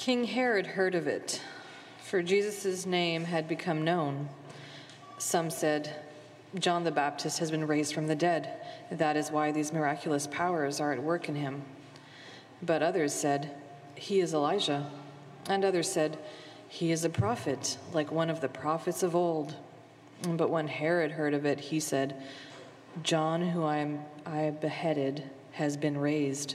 King Herod heard of it, for Jesus' name had become known. Some said, John the Baptist has been raised from the dead. That is why these miraculous powers are at work in him. But others said, He is Elijah. And others said, He is a prophet, like one of the prophets of old. But when Herod heard of it, he said, John, who I, am, I beheaded, has been raised.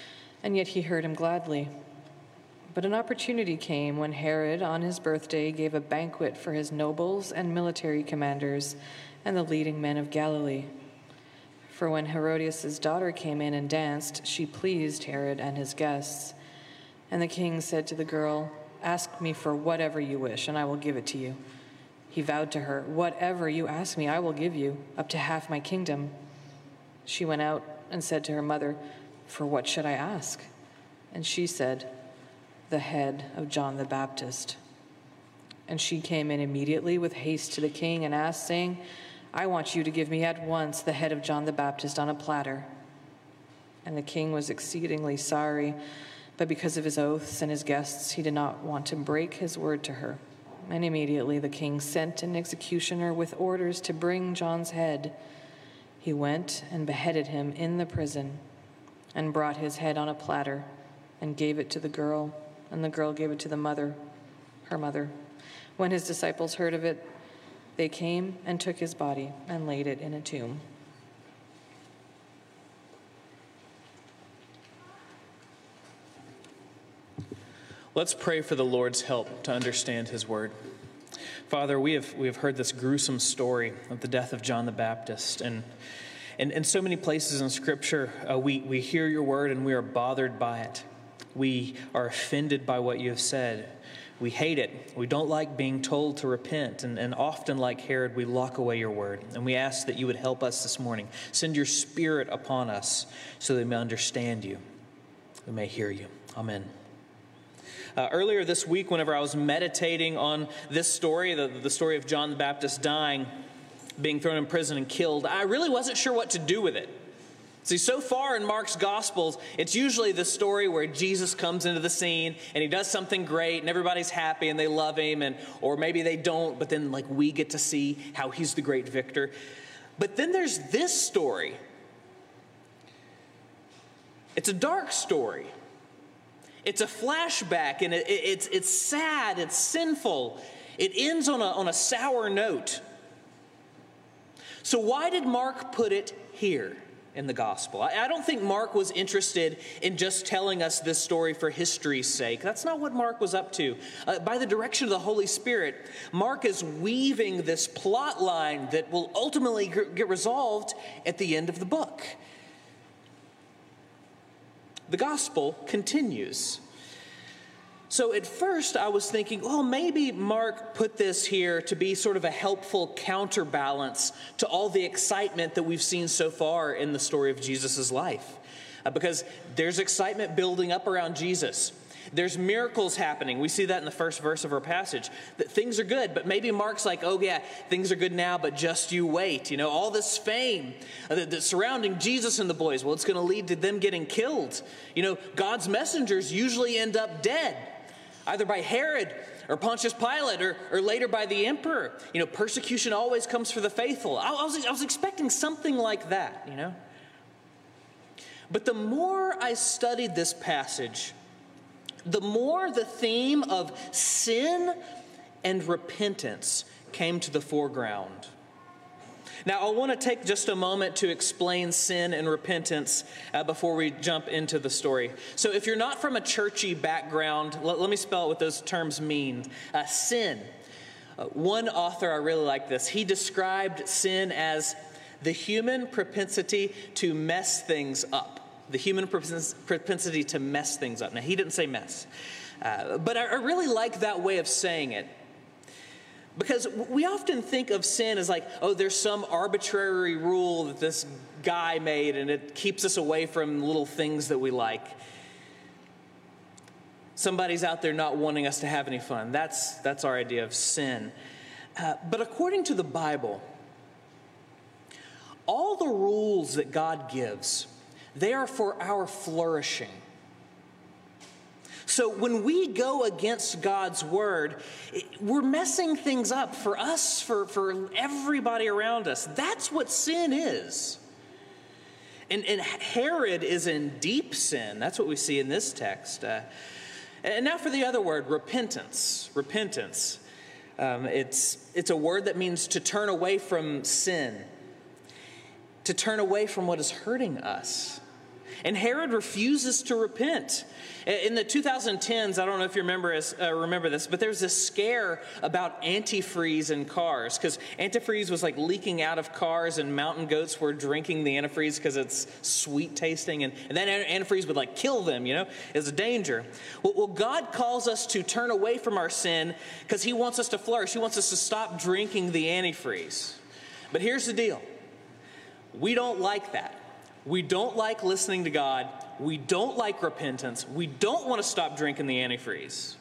and yet he heard him gladly. But an opportunity came when Herod, on his birthday, gave a banquet for his nobles and military commanders and the leading men of Galilee. For when Herodias' daughter came in and danced, she pleased Herod and his guests. And the king said to the girl, Ask me for whatever you wish, and I will give it to you. He vowed to her, Whatever you ask me, I will give you, up to half my kingdom. She went out and said to her mother, for what should I ask? And she said, The head of John the Baptist. And she came in immediately with haste to the king and asked, saying, I want you to give me at once the head of John the Baptist on a platter. And the king was exceedingly sorry, but because of his oaths and his guests, he did not want to break his word to her. And immediately the king sent an executioner with orders to bring John's head. He went and beheaded him in the prison and brought his head on a platter and gave it to the girl, and the girl gave it to the mother, her mother. When his disciples heard of it, they came and took his body and laid it in a tomb. Let's pray for the Lord's help to understand his word. Father, we have, we have heard this gruesome story of the death of John the Baptist, and and in so many places in Scripture, uh, we, we hear your word and we are bothered by it. We are offended by what you have said. We hate it. We don't like being told to repent. And, and often, like Herod, we lock away your word. And we ask that you would help us this morning. Send your spirit upon us so that we may understand you, we may hear you. Amen. Uh, earlier this week, whenever I was meditating on this story, the, the story of John the Baptist dying, being thrown in prison and killed, I really wasn't sure what to do with it. See, so far in Mark's Gospels, it's usually the story where Jesus comes into the scene and he does something great and everybody's happy and they love him, and, or maybe they don't, but then like we get to see how he's the great victor. But then there's this story. It's a dark story. It's a flashback and it, it, it's, it's sad, it's sinful. It ends on a, on a sour note. So, why did Mark put it here in the gospel? I, don't think Mark was interested in just telling us this story for history's sake. That's not what Mark was up to. Uh, by the direction of the Holy Spirit, Mark is weaving this plot line that will ultimately get resolved at the end of the book. The gospel continues. So at first, I was thinking, well, maybe Mark put this here to be sort of a helpful counterbalance to all the excitement that we've seen so far in the story of Jesus' life. Uh, because there's excitement building up around Jesus. There's miracles happening. We see that in the first verse of our passage. That things are good, but maybe Mark's like, oh, yeah, things are good now, but just you wait. You know, all this fame uh, that's surrounding Jesus and the boys, well, it's going to lead to them getting killed. You know, God's messengers usually end up dead either by Herod or Pontius Pilate or, or later by the emperor. You know, persecution always comes for the faithful. I, I, was, I was expecting something like that, you know. But the more I studied this passage, the more the theme of sin and repentance came to the foreground. Now, I want to take just a moment to explain sin and repentance uh, before we jump into the story. So, if you're not from a churchy background, let, let me spell out what those terms mean. Uh, sin. Uh, one author, I really like this, he described sin as the human propensity to mess things up. The human propensity to mess things up. Now, he didn't say mess. Uh, but I, I really like that way of saying it. Because we often think of sin as like, oh, there's some arbitrary rule that this guy made and it keeps us away from little things that we like. Somebody's out there not wanting us to have any fun. That's, that's our idea of sin. Uh, but according to the Bible, all the rules that God gives, they are for our flourishing. So when we go against God's word, we're messing things up for us, for, for everybody around us. That's what sin is. And, and Herod is in deep sin. That's what we see in this text. Uh, and now for the other word, repentance. Repentance. Um, it's, it's a word that means to turn away from sin, to turn away from what is hurting us. And Herod refuses to repent. In the 2010s, I don't know if you remember, uh, remember this, but there was this scare about antifreeze in cars because antifreeze was like leaking out of cars, and mountain goats were drinking the antifreeze because it's sweet tasting, and, and that antifreeze would like kill them, you know? It's a danger. Well, well, God calls us to turn away from our sin because He wants us to flourish. He wants us to stop drinking the antifreeze. But here's the deal we don't like that. We don't like listening to God. We don't like repentance. We don't want to stop drinking the antifreeze.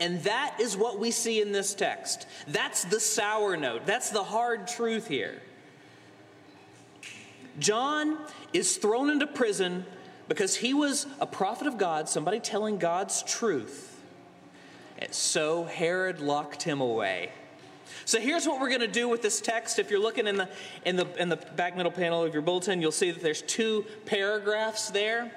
And that is what we see in this text. That's the sour note. That's the hard truth here. John is thrown into prison because he was a prophet of God, somebody telling God's truth. So Herod locked him away. So here's what we're going to do with this text. If you're looking in the, in, the, in the back middle panel of your bulletin, you'll see that there's two paragraphs there.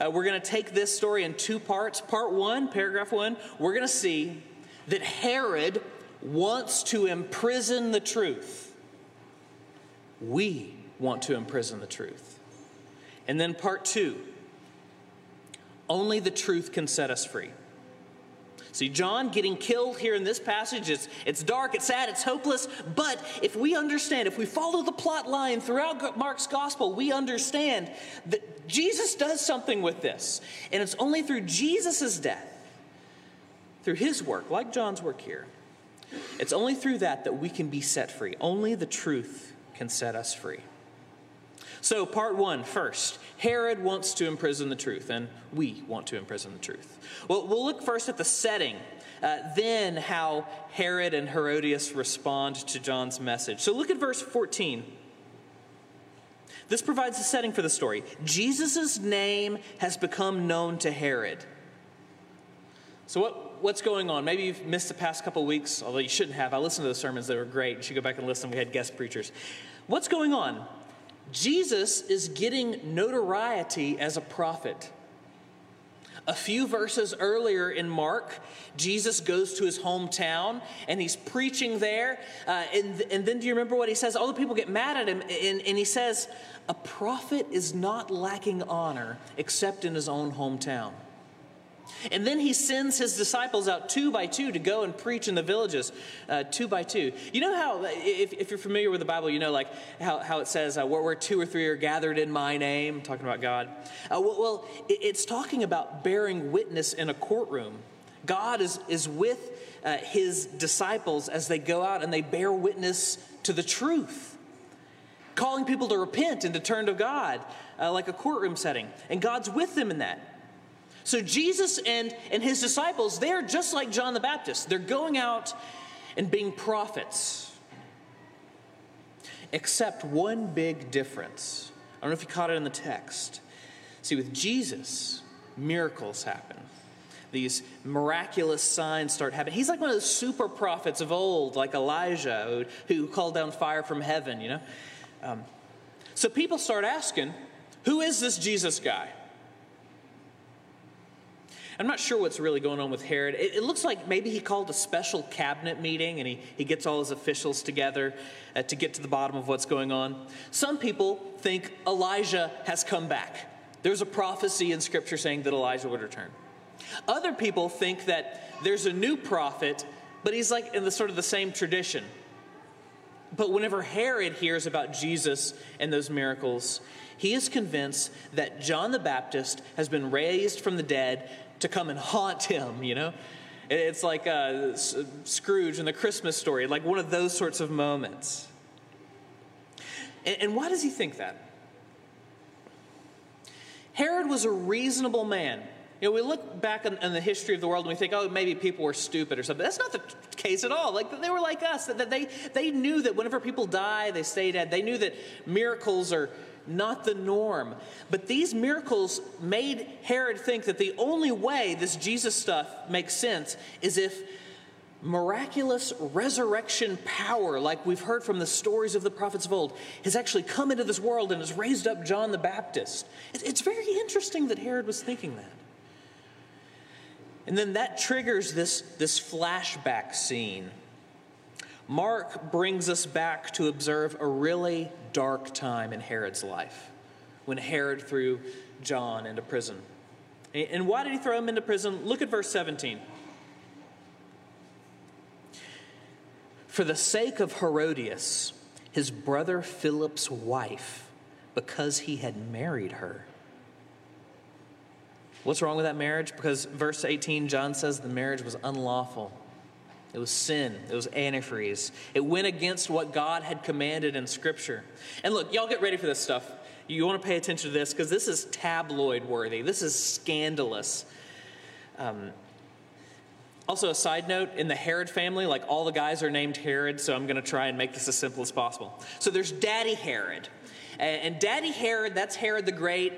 Uh, we're going to take this story in two parts. Part one, paragraph one, we're going to see that Herod wants to imprison the truth. We want to imprison the truth. And then part two, only the truth can set us free. See, John getting killed here in this passage, it's, it's dark, it's sad, it's hopeless. But if we understand, if we follow the plot line throughout Mark's gospel, we understand that Jesus does something with this. And it's only through Jesus' death, through his work, like John's work here, it's only through that that we can be set free. Only the truth can set us free. So, part one first, Herod wants to imprison the truth, and we want to imprison the truth. Well, we'll look first at the setting, uh, then how Herod and Herodias respond to John's message. So, look at verse 14. This provides the setting for the story. Jesus' name has become known to Herod. So, what, what's going on? Maybe you've missed the past couple weeks, although you shouldn't have. I listened to the sermons, they were great. You should go back and listen. We had guest preachers. What's going on? Jesus is getting notoriety as a prophet. A few verses earlier in Mark, Jesus goes to his hometown and he's preaching there. Uh, and, and then do you remember what he says? All the people get mad at him, and, and he says, A prophet is not lacking honor except in his own hometown. And then he sends his disciples out two by two to go and preach in the villages, uh, two by two. You know how, if, if, you're familiar with the Bible, you know like how, how it says, uh, where, where, two or three are gathered in my name, talking about God. Uh, well, well, it's talking about bearing witness in a courtroom. God is, is with uh, his disciples as they go out and they bear witness to the truth, calling people to repent and to turn to God, uh, like a courtroom setting. And God's with them in that. So Jesus and, and his disciples, they're just like John the Baptist. They're going out and being prophets. Except one big difference. I don't know if you caught it in the text. See, with Jesus, miracles happen. These miraculous signs start happening. He's like one of the super prophets of old, like Elijah, who, who called down fire from heaven, you know? Um, so people start asking, who is this Jesus guy? I'm not sure what's really going on with Herod. It, it, looks like maybe he called a special cabinet meeting and he, he gets all his officials together uh, to get to the bottom of what's going on. Some people think Elijah has come back. There's a prophecy in Scripture saying that Elijah would return. Other people think that there's a new prophet, but he's like in the sort of the same tradition. But whenever Herod hears about Jesus and those miracles, he is convinced that John the Baptist has been raised from the dead to come and haunt him, you know? It's like uh, Scrooge in the Christmas story, like one of those sorts of moments. And, why does he think that? Herod was a reasonable man. You know, we look back in, in, the history of the world and we think, oh, maybe people were stupid or something. That's not the case at all. Like they were like us. That they they knew that whenever people die, they stay dead. They knew that miracles are not the norm. But these miracles made Herod think that the only way this Jesus stuff makes sense is if miraculous resurrection power, like we've heard from the stories of the prophets of old, has actually come into this world and has raised up John the Baptist. It's very interesting that Herod was thinking that. And then that triggers this, this flashback scene. Mark brings us back to observe a really dark time in Herod's life when Herod threw John into prison. And why did he throw him into prison? Look at verse 17. For the sake of Herodias, his brother Philip's wife, because he had married her. What's wrong with that marriage? Because verse 18, John says the marriage was unlawful. It was sin. It was antifreeze. It went against what God had commanded in Scripture. And look, y'all get ready for this stuff. You want to pay attention to this because this is tabloid worthy. This is scandalous. Um, also, a side note in the Herod family, like all the guys are named Herod, so I'm going to try and make this as simple as possible. So there's Daddy Herod. And Daddy Herod, that's Herod the Great.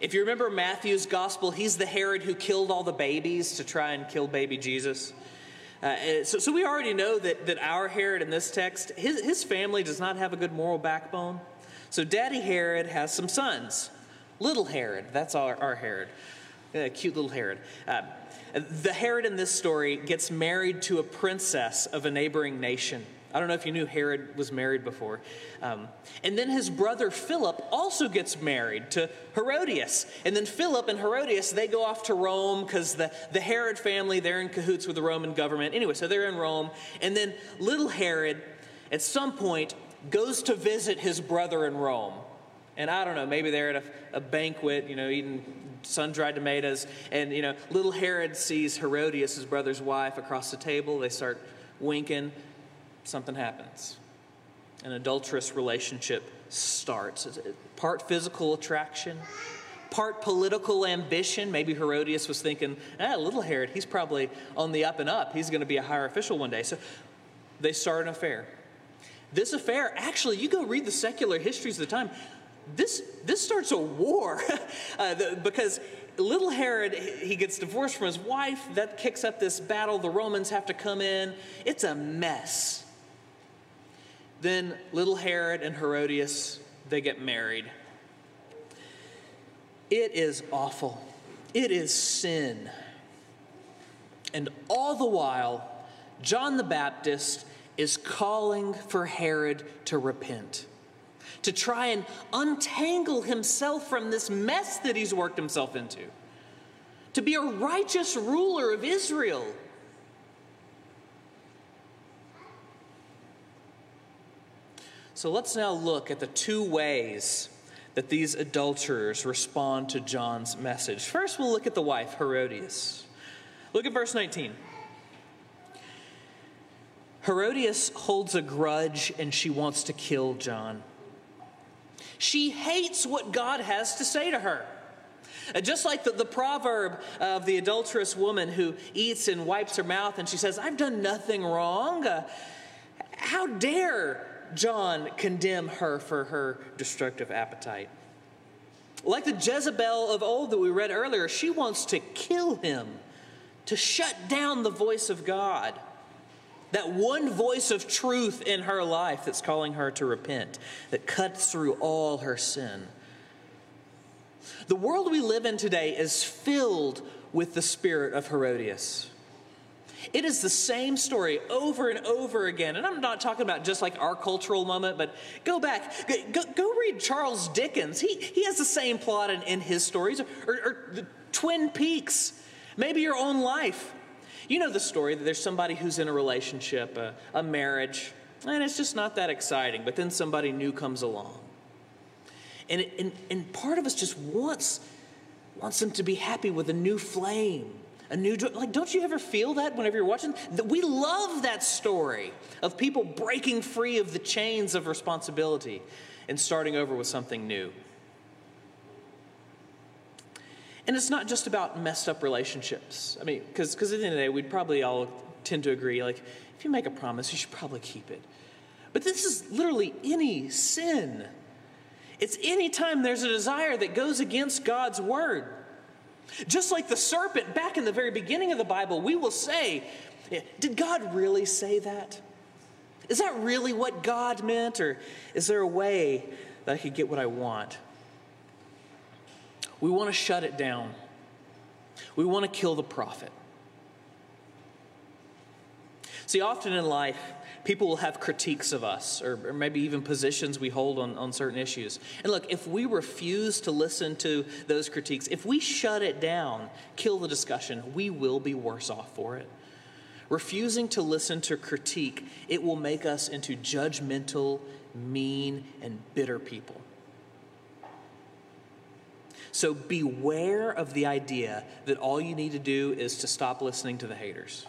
If you remember Matthew's gospel, he's the Herod who killed all the babies to try and kill baby Jesus. Uh, so, so we already know that, that our Herod in this text, his, his family does not have a good moral backbone. So Daddy Herod has some sons. Little Herod, that's our, our Herod. Uh, cute little Herod. Uh, the Herod in this story gets married to a princess of a neighboring nation. I don't know if you knew Herod was married before. Um, and then his brother Philip also gets married to Herodias. And then Philip and Herodias, they go off to Rome because the, the Herod family, they're in cahoots with the Roman government. Anyway, so they're in Rome. And then little Herod, at some point, goes to visit his brother in Rome. And I don't know, maybe they're at a, a banquet, you know, eating sun-dried tomatoes, and you know, little Herod sees Herodias, his brother's wife, across the table. They start winking. Something happens. An adulterous relationship starts. Part physical attraction, part political ambition. Maybe Herodias was thinking, ah, little Herod, he's probably on the up and up. He's going to be a higher official one day. So they start an affair. This affair, actually, you go read the secular histories of the time this, this starts a war uh, the, because little Herod, he gets divorced from his wife. That kicks up this battle. The Romans have to come in. It's a mess. Then little Herod and Herodias, they get married. It is awful. It is sin. And all the while, John the Baptist is calling for Herod to repent to try and untangle himself from this mess that he's worked himself into, to be a righteous ruler of Israel. So let's now look at the two ways that these adulterers respond to John's message. First, we'll look at the wife, Herodias. Look at verse 19. Herodias holds a grudge and she wants to kill John. She hates what God has to say to her. Just like the, the proverb of the adulterous woman who eats and wipes her mouth and she says, I've done nothing wrong. Uh, how dare John condemn her for her destructive appetite? Like the Jezebel of old that we read earlier, she wants to kill him, to shut down the voice of God that one voice of truth in her life that's calling her to repent, that cuts through all her sin. The world we live in today is filled with the spirit of Herodias. It is the same story over and over again. And I'm not talking about just like our cultural moment, but go back, go, go read Charles Dickens. He, he has the same plot in, in his stories, or, or the Twin Peaks, maybe your own life. You know the story that there's somebody who's in a relationship, a, a marriage, and it's just not that exciting, but then somebody new comes along. And, it, and, and part of us just wants, wants them to be happy with a new flame, a new joy. Like, don't you ever feel that whenever you're watching? That We love that story of people breaking free of the chains of responsibility and starting over with something new. And it's not just about messed up relationships. I mean, because at the end of the day, we'd probably all tend to agree like, if you make a promise, you should probably keep it. But this is literally any sin. It's any time there's a desire that goes against God's word. Just like the serpent back in the very beginning of the Bible, we will say, Did God really say that? Is that really what God meant? Or is there a way that I could get what I want? We want to shut it down. We want to kill the prophet. See, often in life, people will have critiques of us or, or, maybe even positions we hold on, on certain issues. And look, if we refuse to listen to those critiques, if we shut it down, kill the discussion, we will be worse off for it. Refusing to listen to critique, it will make us into judgmental, mean, and bitter people. So beware of the idea that all you need to do is to stop listening to the haters.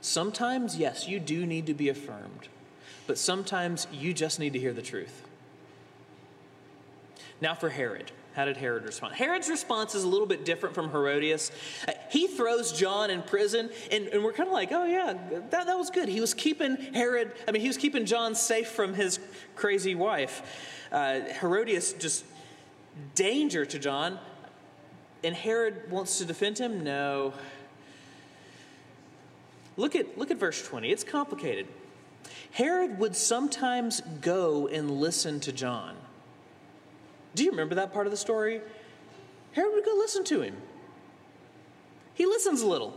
Sometimes, yes, you do need to be affirmed, but sometimes you just need to hear the truth. Now for Herod. How did Herod respond? Herod's response is a little bit different from Herodias. Uh, he throws John in prison, and, and we're kind of like, oh, yeah, that, that was good. He was keeping Herod, I mean, he was keeping John safe from his crazy wife. Uh, Herodias just danger to John. And Herod wants to defend him? No. Look at, look at verse 20. It's complicated. Herod would sometimes go and listen to John. Do you remember that part of the story? Herod would go listen to him. He listens a little.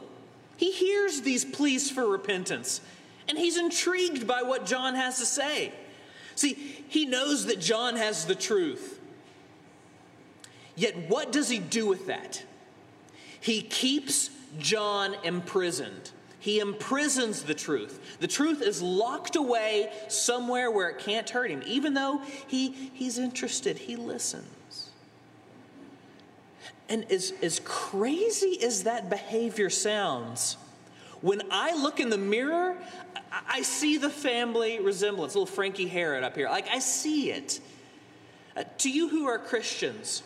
He hears these pleas for repentance, and he's intrigued by what John has to say. See, he knows that John has the truth. Yet, what does he do with that? He keeps John imprisoned. He imprisons the truth. The truth is locked away somewhere where it can't hurt him. Even though he, he's interested, he listens. And as, as crazy as that behavior sounds, when I look in the mirror, I, see the family resemblance, little Frankie Herod up here. Like, I see it. Uh, to you who are Christians,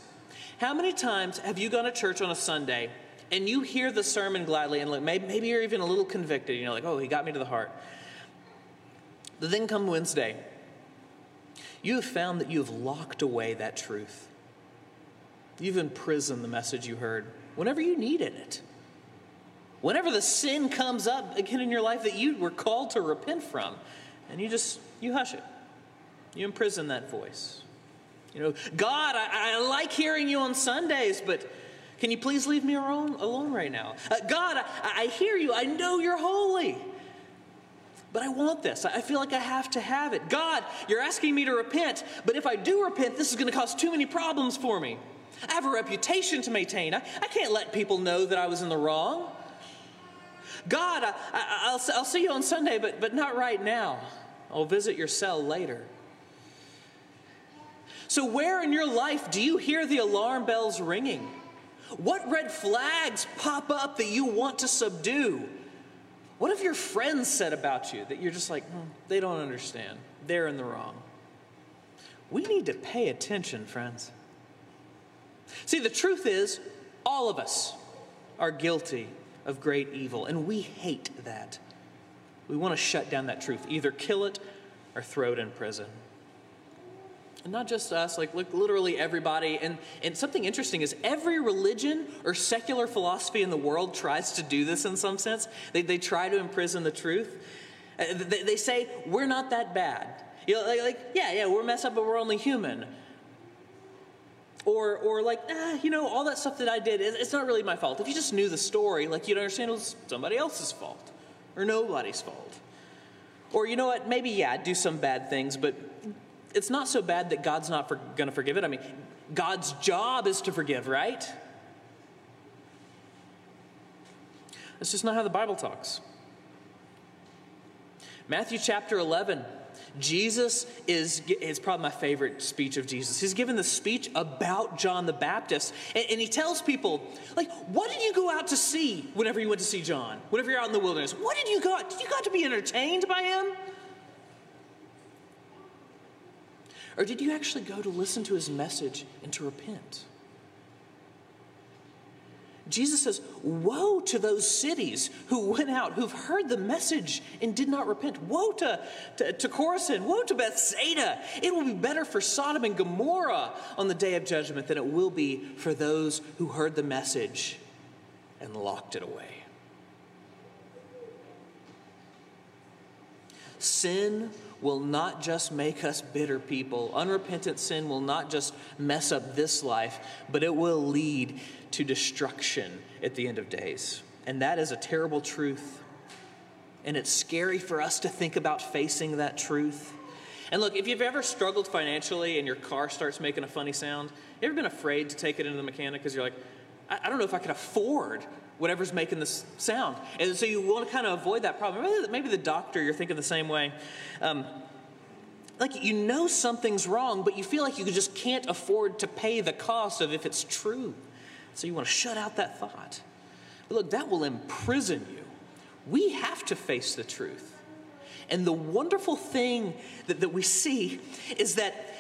how many times have you gone to church on a Sunday and you hear the sermon gladly and maybe, maybe you're even a little convicted? You know, like, oh, he got me to the heart. But then come Wednesday, you have found that you have locked away that truth. You've imprisoned the message you heard whenever you needed it. Whenever the sin comes up again in your life that you were called to repent from, and you just, you hush it. You imprison that voice. You know, God, I, I like hearing you on Sundays, but can you please leave me alone, alone right now? Uh, God, I, I hear you. I know you're holy. But I want this. I feel like I have to have it. God, you're asking me to repent, but if I do repent, this is going to cause too many problems for me. I have a reputation to maintain. I, I can't let people know that I was in the wrong. God, I, will I'll see you on Sunday, but, but not right now. I'll visit your cell later. So, where in your life do you hear the alarm bells ringing? What red flags pop up that you want to subdue? What have your friends said about you that you're just like, hmm, they don't understand? They're in the wrong. We need to pay attention, friends. See, the truth is, all of us are guilty of great evil, and we hate that. We want to shut down that truth, either kill it or throw it in prison. And not just us, like, like literally everybody. And, and something interesting is every religion or secular philosophy in the world tries to do this in some sense. They, they try to imprison the truth. Uh, they, they say, we're not that bad. You know, like, like, yeah, yeah, we're messed up, but we're only human. Or, or like, ah, you know, all that stuff that I did, it's not really my fault. If you just knew the story, like, you'd understand it was somebody else's fault or nobody's fault. Or, you know what, maybe, yeah, do some bad things, but it's not so bad that God's not for, going to forgive it. I mean, God's job is to forgive, right? That's just not how the Bible talks. Matthew chapter 11 Jesus is, it's probably my favorite speech of Jesus. He's given the speech about John the Baptist, and, and, he tells people, like, what did you go out to see whenever you went to see John? Whenever you're out in the wilderness, what did you go Did you got to be entertained by him? Or did you actually go to listen to his message and to repent? Jesus says, Woe to those cities who went out, who've heard the message and did not repent. Woe to, to, to Chorazin. Woe to Bethsaida. It will be better for Sodom and Gomorrah on the day of judgment than it will be for those who heard the message and locked it away. Sin will not just make us bitter people. Unrepentant sin will not just mess up this life, but it will lead to destruction at the end of days. And that is a terrible truth. And it's scary for us to think about facing that truth. And look, if you've ever struggled financially and your car starts making a funny sound, you ever been afraid to take it into the mechanic because you're like, I, I don't know if I can afford whatever's making this sound. And so you want to kind of avoid that problem. Maybe, maybe the doctor, you're thinking the same way. Um, like you know something's wrong, but you feel like you just can't afford to pay the cost of if it's true. So you want to shut out that thought. But look, that will imprison you. We have to face the truth. And the wonderful thing that, that we see is that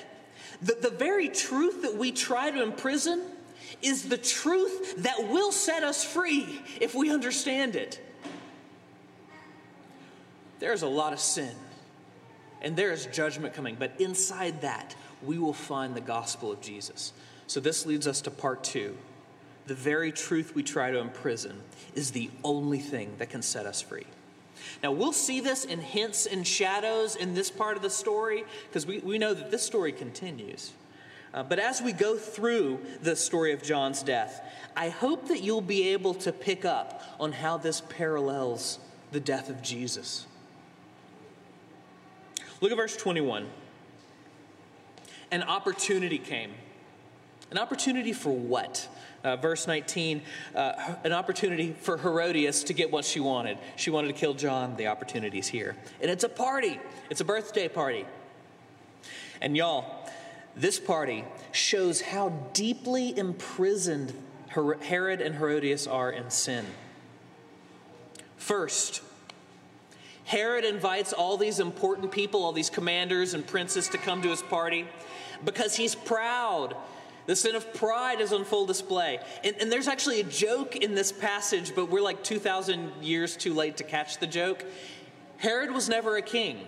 the, the very truth that we try to imprison is the truth that will set us free if we understand it. There's a lot of sin, and there is judgment coming, but inside that, we will find the gospel of Jesus. So, this leads us to part two. The very truth we try to imprison is the only thing that can set us free. Now, we'll see this in hints and shadows in this part of the story because we, we know that this story continues. Uh, but as we go through the story of John's death, I hope that you'll be able to pick up on how this parallels the death of Jesus. Look at verse 21. An opportunity came. An opportunity for what? Uh, verse 19, uh, an opportunity for Herodias to get what she wanted. She wanted to kill John. The opportunity's here. And it's a party, it's a birthday party. And y'all, this party shows how deeply imprisoned Herod and Herodias are in sin. First, Herod invites all these important people, all these commanders and princes to come to his party because he's proud. The sin of pride is on full display. And, and, there's actually a joke in this passage, but we're like 2,000 years too late to catch the joke. Herod was never a king.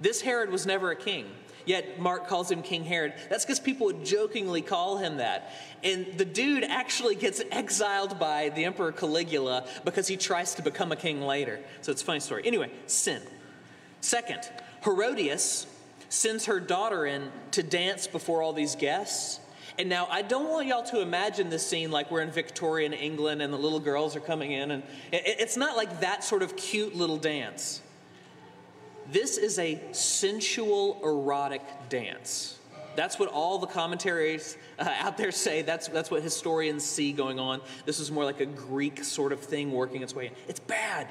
This Herod was never a king. Yet Mark calls him King Herod. That's because people would jokingly call him that. And the dude actually gets exiled by the Emperor Caligula because he tries to become a king later. So it's a funny story. Anyway, sin. Second, Herodias sends her daughter in to dance before all these guests. And now I don't want y'all to imagine this scene like we're in Victorian England and the little girls are coming in. And it's not like that sort of cute little dance. This is a sensual, erotic dance. That's what all the commentaries uh, out there say. That's, that's what historians see going on. This is more like a Greek sort of thing working its way in. It's bad.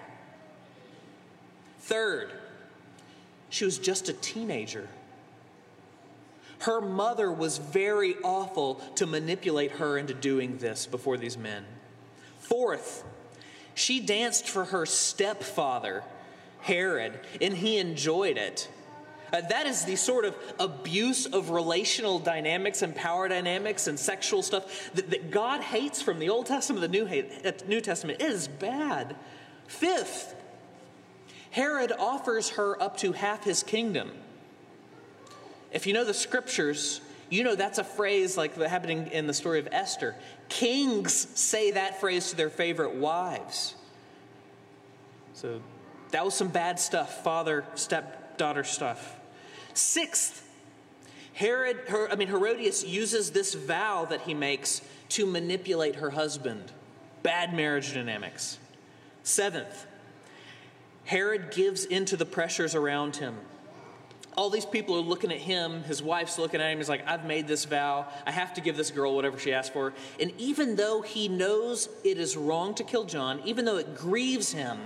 Third, she was just a teenager. Her mother was very awful to manipulate her into doing this before these men. Fourth, she danced for her stepfather Herod, and he enjoyed it. Uh, that is the sort of abuse of relational dynamics and power dynamics and sexual stuff that, that God hates from the Old Testament to the New, uh, New Testament. It is bad. Fifth, Herod offers her up to half his kingdom. If you know the scriptures, you know that's a phrase like happening in the story of Esther. Kings say that phrase to their favorite wives. So that was some bad stuff, father, stepdaughter stuff. Sixth, Herod, her, I mean, Herodias uses this vow that he makes to manipulate her husband. Bad marriage dynamics. Seventh, Herod gives into the pressures around him. All these people are looking at him, his wife's looking at him. He's like, I've made this vow. I have to give this girl whatever she asks for. And even though he knows it is wrong to kill John, even though it grieves him,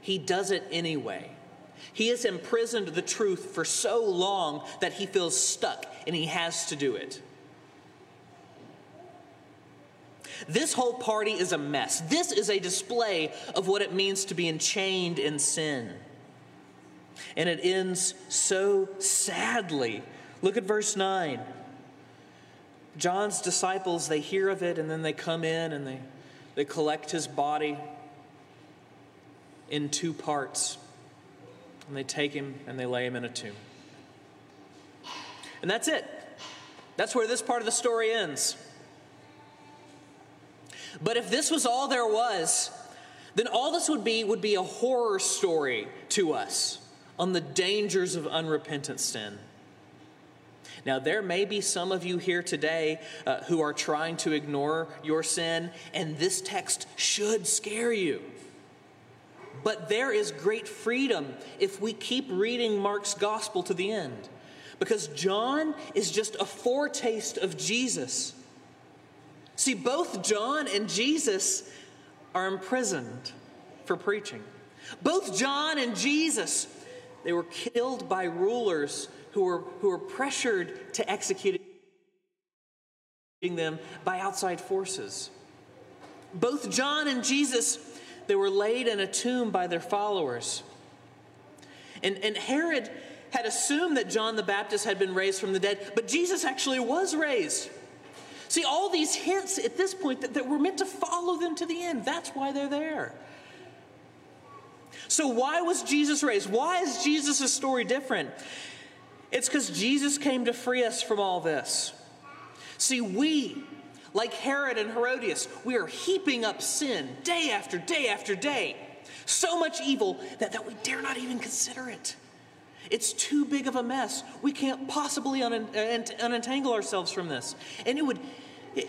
he does it anyway. He has imprisoned the truth for so long that he feels stuck and he has to do it. This whole party is a mess. This is a display of what it means to be enchained in sin. And it ends so sadly. Look at verse 9. John's disciples, they hear of it and then they come in and they, they collect his body in two parts. And they take him and they lay him in a tomb. And that's it. That's where this part of the story ends. But if this was all there was, then all this would be would be a horror story to us on the dangers of unrepentant sin. Now, there may be some of you here today uh, who are trying to ignore your sin, and this text should scare you. But there is great freedom if we keep reading Mark's gospel to the end, because John is just a foretaste of Jesus. See, both John and Jesus are imprisoned for preaching. Both John and Jesus, they were killed by rulers who were, who were pressured to execute them by outside forces. Both John and Jesus, they were laid in a tomb by their followers. And, and Herod had assumed that John the Baptist had been raised from the dead, but Jesus actually was raised. See, all these hints at this point that, that we're meant to follow them to the end. That's why they're there. So, why was Jesus raised? Why is Jesus' story different? It's because Jesus came to free us from all this. See, we, like Herod and Herodias, we are heaping up sin day after day after day. So much evil that, that we dare not even consider it. It's too big of a mess. We can't possibly un- unentangle ourselves from this. And it would, it,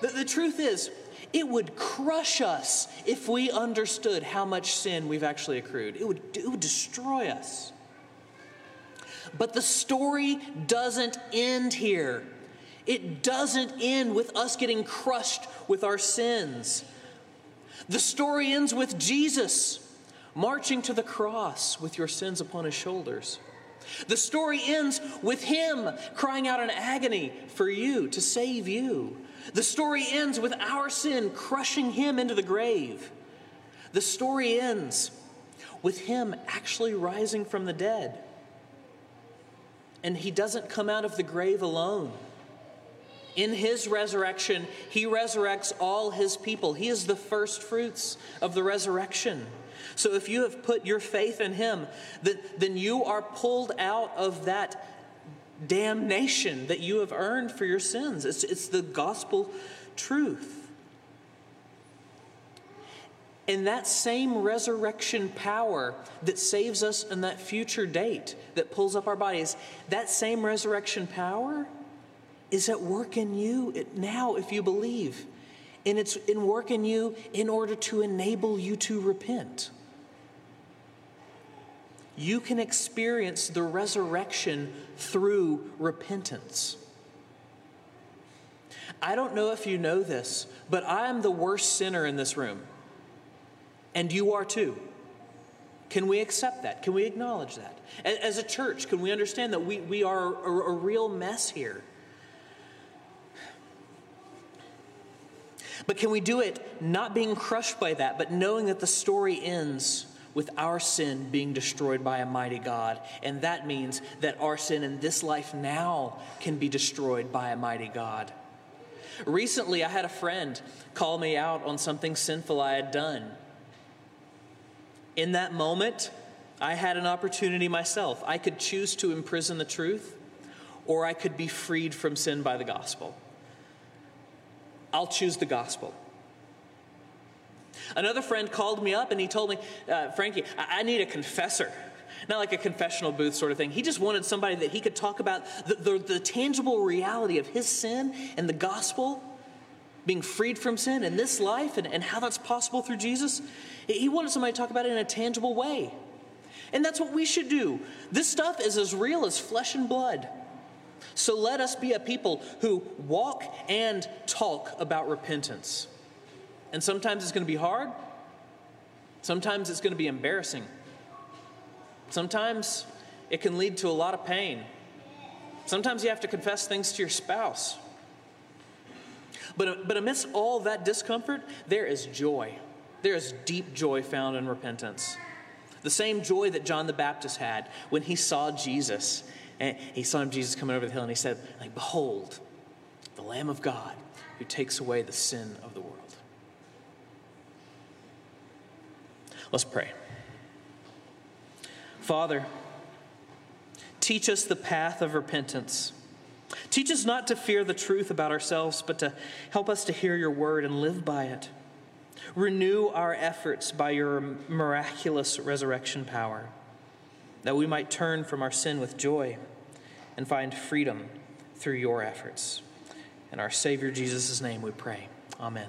the, the truth is, it would crush us if we understood how much sin we've actually accrued. It would, it would destroy us. But the story doesn't end here. It doesn't end with us getting crushed with our sins. The story ends with Jesus marching to the cross with your sins upon his shoulders. The story ends with him crying out in agony for you to save you. The story ends with our sin crushing him into the grave. The story ends with him actually rising from the dead. And he doesn't come out of the grave alone. In his resurrection, he resurrects all his people. He is the first fruits of the resurrection. So if you have put your faith in him, then you are pulled out of that damnation that you have earned for your sins. It's, it's the gospel truth. And that same resurrection power that saves us in that future date that pulls up our bodies, that same resurrection power is at work in you now if you believe. And it's in work in you in order to enable you to repent you can experience the resurrection through repentance. I don't know if you know this, but I am the worst sinner in this room. And you are too. Can we accept that? Can we acknowledge that? As a church, can we understand that we, we are a, a real mess here? But can we do it not being crushed by that, but knowing that the story ends with our sin being destroyed by a mighty God. And that means that our sin in this life now can be destroyed by a mighty God. Recently, I had a friend call me out on something sinful I had done. In that moment, I had an opportunity myself. I could choose to imprison the truth, or I could be freed from sin by the gospel. I'll choose the gospel. Another friend called me up and he told me, uh, Frankie, I-, I need a confessor not like a confessional booth sort of thing. He just wanted somebody that he could talk about the, the, the, tangible reality of his sin and the gospel, being freed from sin in this life and, and how that's possible through Jesus. He wanted somebody to talk about it in a tangible way. And that's what we should do. This stuff is as real as flesh and blood. So let us be a people who walk and talk about repentance. And sometimes it's going to be hard, sometimes it's going to be embarrassing. Sometimes it can lead to a lot of pain. Sometimes you have to confess things to your spouse. But, but amidst all that discomfort, there is joy. There is deep joy found in repentance. The same joy that John the Baptist had when he saw Jesus. And he saw him, Jesus coming over the hill, and he said, like, Behold, the Lamb of God who takes away the sin of the world. Let's pray. Father, teach us the path of repentance. Teach us not to fear the truth about ourselves, but to help us to hear your word and live by it. Renew our efforts by your miraculous resurrection power, that we might turn from our sin with joy and find freedom through your efforts. In our Savior Jesus' name we pray. Amen.